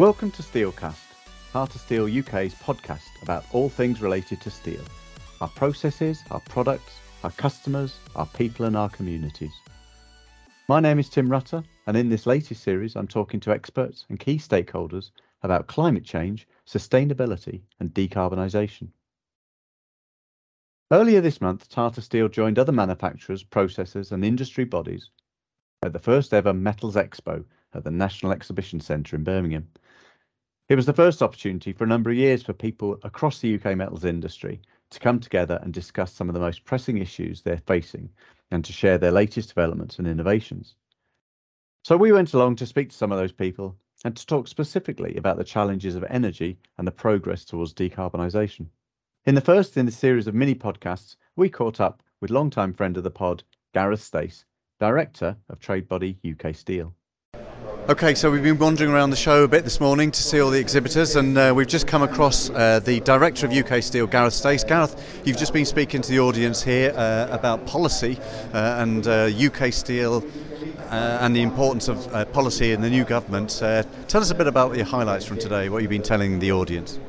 Welcome to Steelcast, Tata Steel UK's podcast about all things related to steel our processes, our products, our customers, our people, and our communities. My name is Tim Rutter, and in this latest series, I'm talking to experts and key stakeholders about climate change, sustainability, and decarbonisation. Earlier this month, Tata Steel joined other manufacturers, processors, and industry bodies at the first ever Metals Expo at the National Exhibition Centre in Birmingham. It was the first opportunity for a number of years for people across the UK metals industry to come together and discuss some of the most pressing issues they're facing and to share their latest developments and innovations. So we went along to speak to some of those people and to talk specifically about the challenges of energy and the progress towards decarbonisation. In the first in the series of mini podcasts, we caught up with longtime friend of the pod, Gareth Stace, Director of trade body UK Steel. Okay, so we've been wandering around the show a bit this morning to see all the exhibitors, and uh, we've just come across uh, the director of UK Steel, Gareth Stace. Gareth, you've just been speaking to the audience here uh, about policy uh, and UK uh, Steel uh, and the importance of policy in the new government. tell us a bit about your highlights from today, what you've been telling the audience.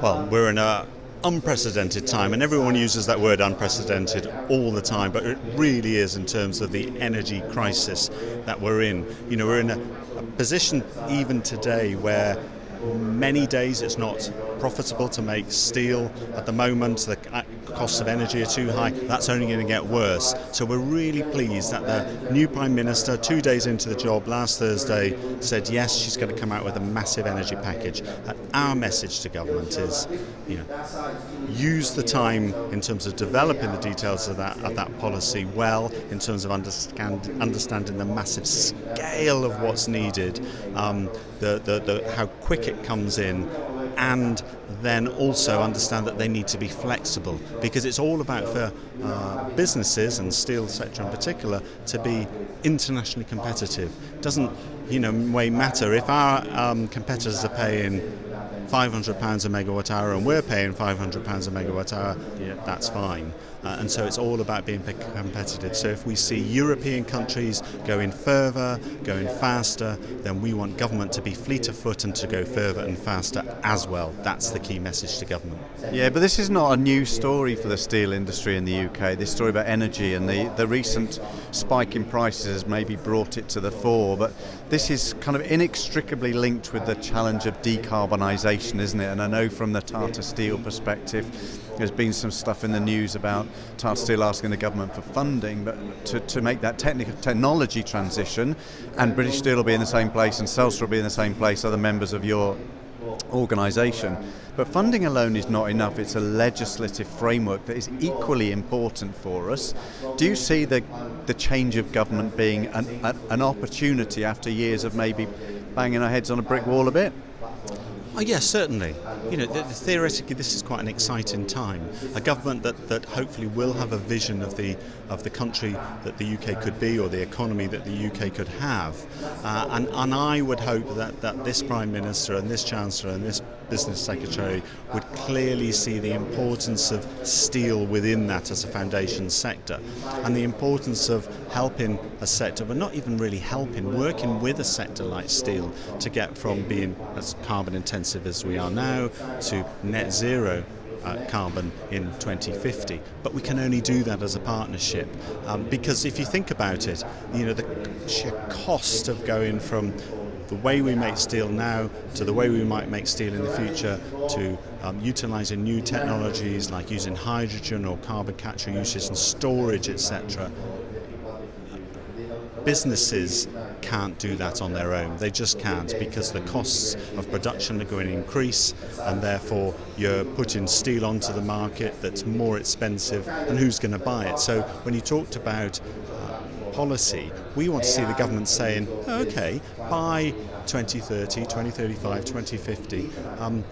Well, we're in a unprecedented time, and everyone uses that word unprecedented all the time, but it really is in terms of the energy crisis that we're in. You know, we're in a, a position even today where many days it's not profitable to make steel. At the moment, the costs of energy are too high. That's only going to get worse. So we're really pleased that the new Prime Minister, two days into the job last Thursday, said yes, she's going to come out with a massive energy package. And our message to government is, you know, use the time in terms of developing the details of that of that policy well, in terms of understand, understanding the massive scale of what's needed, um, the, the, the how quick it comes in, and then also understand that they need to be flexible because it's all about for uh, businesses and steel sector in particular to be internationally competitive. Doesn't you know way matter if our um, competitors are paying 500 pounds a megawatt hour and we're paying 500 pounds a megawatt hour. Yeah. That's fine. Uh, and so it's all about being competitive. So if we see European countries going further, going faster, then we want government to be fleet of foot and to go further and faster as well. That's the key message to government. Yeah, but this is not a new story for the steel industry in the UK. This story about energy and the, the recent spike in prices has maybe brought it to the fore. But this is kind of inextricably linked with the challenge of decarbonisation, isn't it? And I know from the Tata Steel perspective, there's been some stuff in the news about Tata Steel asking the government for funding, but to, to make that technical technology transition, and British Steel will be in the same place, and Celsa will be in the same place, other members of your organisation. But funding alone is not enough. It's a legislative framework that is equally important for us. Do you see the, the change of government being an, an opportunity after years of maybe banging our heads on a brick wall a bit? Oh, yes, certainly. You know, theoretically, this is quite an exciting time. A government that, that hopefully will have a vision of the of the country that the UK could be or the economy that the UK could have. Uh, and, and I would hope that, that this Prime Minister and this Chancellor and this Business Secretary would clearly see the importance of steel within that as a foundation sector and the importance of helping a sector, but not even really helping, working with a sector like steel to get from being as carbon intensive intensive as we are now to net zero uh, carbon in 2050. But we can only do that as a partnership um, because if you think about it, you know, the sheer cost of going from the way we make steel now to the way we might make steel in the future to um, utilizing new technologies like using hydrogen or carbon capture usage and storage, etc businesses can't do that on their own. They just can't because the costs of production are going to increase and therefore you're putting steel onto the market that's more expensive and who's going to buy it. So when you talked about policy, we want to see the government saying, okay, by 2030, 2035, 2050, um,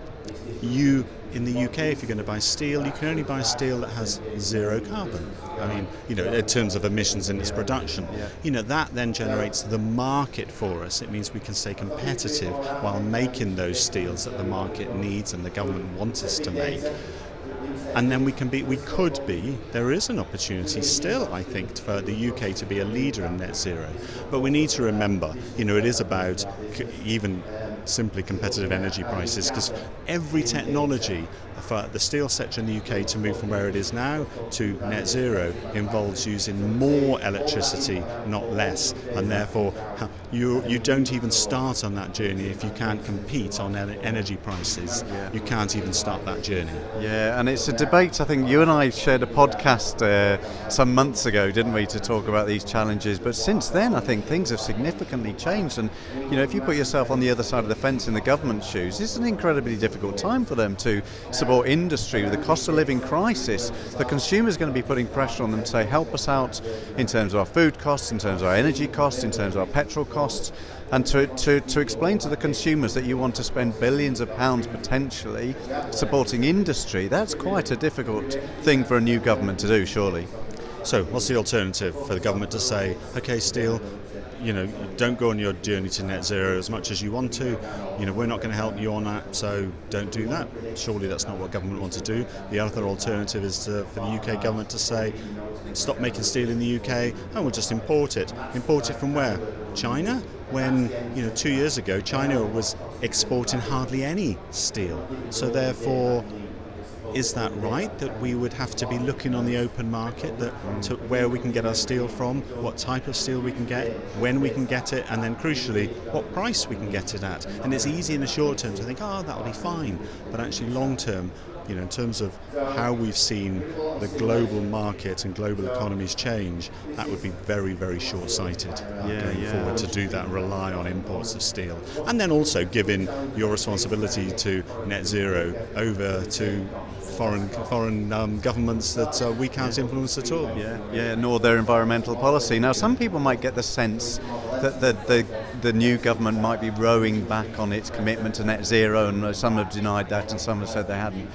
you in the UK, if you're going to buy steel, you can only buy steel that has zero carbon. I mean, you know, in terms of emissions in its production. You know, that then generates the market for us. It means we can stay competitive while making those steels that the market needs and the government wants us to make and then we can be we could be there is an opportunity still I think for the UK to be a leader in net zero. But we need to remember you know it is about even simply competitive energy prices because every technology for the steel sector in the UK to move from where it is now to net zero involves using more electricity, not less, and therefore you you don't even start on that journey if you can't compete on energy prices. You can't even start that journey. Yeah, and it's a debate. I think you and I shared a podcast uh, some months ago, didn't we, to talk about these challenges? But since then, I think things have significantly changed. And you know, if you put yourself on the other side of the fence in the government's shoes, it's an incredibly difficult time for them to support industry with the cost of living crisis. The consumer is going to be putting pressure on them to say, help us out in terms of our food costs, in terms of our energy costs, in terms of our petrol costs and to, to, to explain to the consumers that you want to spend billions of pounds potentially supporting industry, that's quite a difficult thing for a new government to do, surely. So, what's the alternative for the government to say, okay, steel, you know, don't go on your journey to net zero as much as you want to. You know, we're not going to help you on that, so don't do that. Surely that's not what government wants to do. The other alternative is to, for the UK government to say, stop making steel in the UK and we'll just import it. Import it from where? China? When, you know, two years ago, China was exporting hardly any steel. So therefore, is that right that we would have to be looking on the open market that to where we can get our steel from, what type of steel we can get, when we can get it, and then crucially, what price we can get it at? And it's easy in the short term to think, oh, that'll be fine, but actually long term, you know, in terms of how we've seen the global market and global economies change, that would be very, very short-sighted uh, yeah, going yeah. forward to do that, rely on imports of steel. And then also giving your responsibility to net zero over to foreign foreign um, governments that uh, we can't influence at all. Yeah, yeah, nor their environmental policy. Now, some people might get the sense that the, the, the new government might be rowing back on its commitment to net zero, and some have denied that, and some have said they hadn't.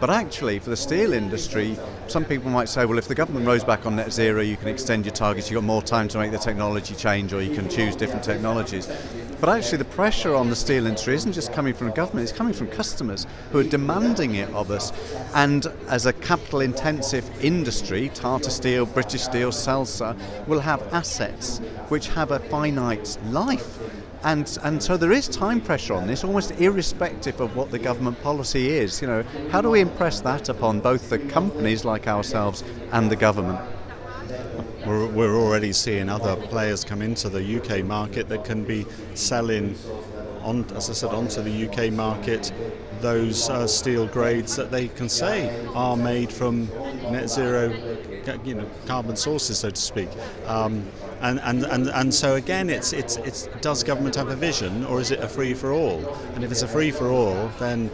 But actually, for the steel industry, some people might say, well, if the government rows back on net zero, you can extend your targets, you've got more time to make the technology change, or you can choose different technologies. But actually, the pressure on the steel industry isn't just coming from government, it's coming from customers who are demanding it of us. And as a capital intensive industry, Tata Steel, British Steel, Celsa will have assets which have a finite life and and so there is time pressure on this, almost irrespective of what the government policy is. You know, how do we impress that upon both the companies like ourselves and the government? We're, already seeing other players come into the UK market that can be selling on, as I said, onto the UK market those uh, steel grades that they can say are made from net zero, you know, carbon sources, so to speak. Um, and, and, and, and so again, it's, it's, it's, does government have a vision or is it a free for all? And if it's a free for all, then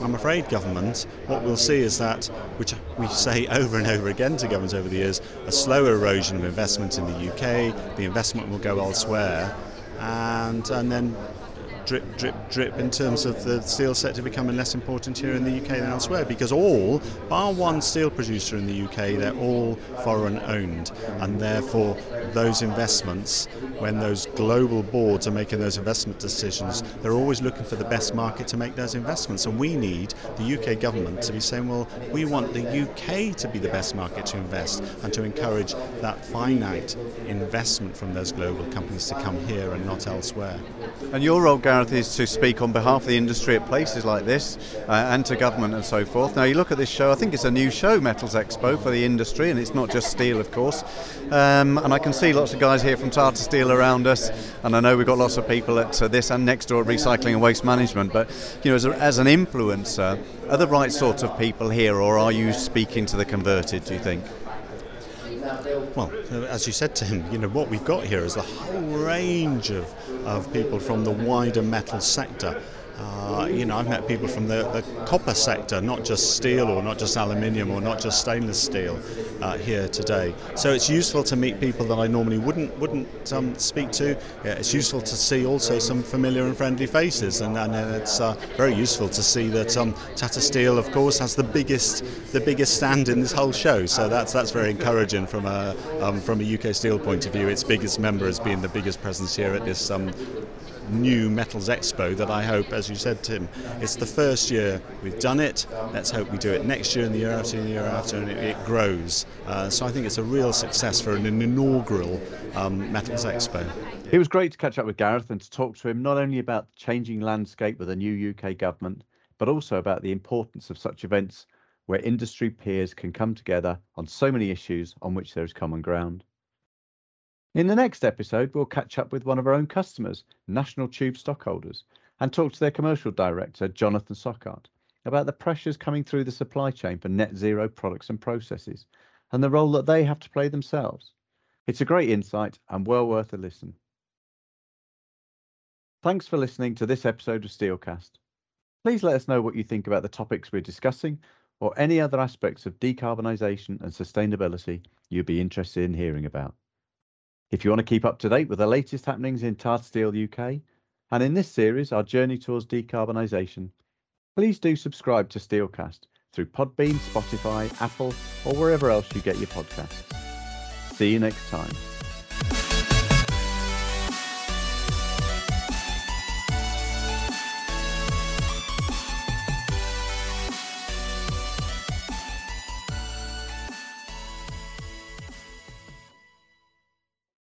I'm afraid government, what we'll see is that, which we say over and over again to governments over the years, a slow erosion of investment in the UK, the investment will go elsewhere, and, and then drip, drip, drip in terms of the steel sector becoming less important here in the UK than elsewhere because all, bar one steel producer in the UK, they're all foreign owned and therefore those investments, when those global boards are making those investment decisions, they're always looking for the best market to make those investments and we need the UK government to be saying, well, we want the UK to be the best market to invest and to encourage that finite investment from those global companies to come here and not elsewhere. And your role, Gary, Is to speak on behalf of the industry at places like this uh, and to government and so forth. Now, you look at this show, I think it's a new show, Metals Expo, for the industry, and it's not just steel, of course. Um, and I can see lots of guys here from Tata Steel around us, and I know we've got lots of people at uh, this and next door Recycling and Waste Management. But, you know, as, a, as an influencer, are the right sort of people here, or are you speaking to the converted, do you think? Well, uh, as you said to him, you know, what we've got here is a whole range of, of people from the wider metal sector. Uh, you know, I've met people from the, the, copper sector, not just steel or not just aluminium or not just stainless steel uh, here today. So it's useful to meet people that I normally wouldn't wouldn't um, speak to. Yeah, it's useful to see also some familiar and friendly faces, and, and it's uh, very useful to see that um, Tata Steel, of course, has the biggest the biggest stand in this whole show. So that's that's very encouraging from a um, from a UK Steel point of view. Its biggest member has been the biggest presence here at this um, new Metals Expo that I hope, as you said, Tim, it's the first year we've done it. Let's hope we do it next year and the year after and the year after, and it, it grows. Uh, so I think it's a real success for an inaugural um, Metals Expo. It was great to catch up with Gareth and to talk to him not only about the changing landscape with a new UK government, but also about the importance of such events where industry peers can come together on so many issues on which there is common ground. In the next episode, we'll catch up with one of our own customers, National Tube stockholders, and talk to their commercial director, Jonathan Sockart, about the pressures coming through the supply chain for net zero products and processes and the role that they have to play themselves. It's a great insight and well worth a listen. Thanks for listening to this episode of Steelcast. Please let us know what you think about the topics we're discussing or any other aspects of decarbonisation and sustainability you'd be interested in hearing about. If you want to keep up to date with the latest happenings in Tata Steel UK, and in this series, our journey towards decarbonisation, please do subscribe to Steelcast through Podbean, Spotify, Apple, or wherever else you get your podcasts. See you next time.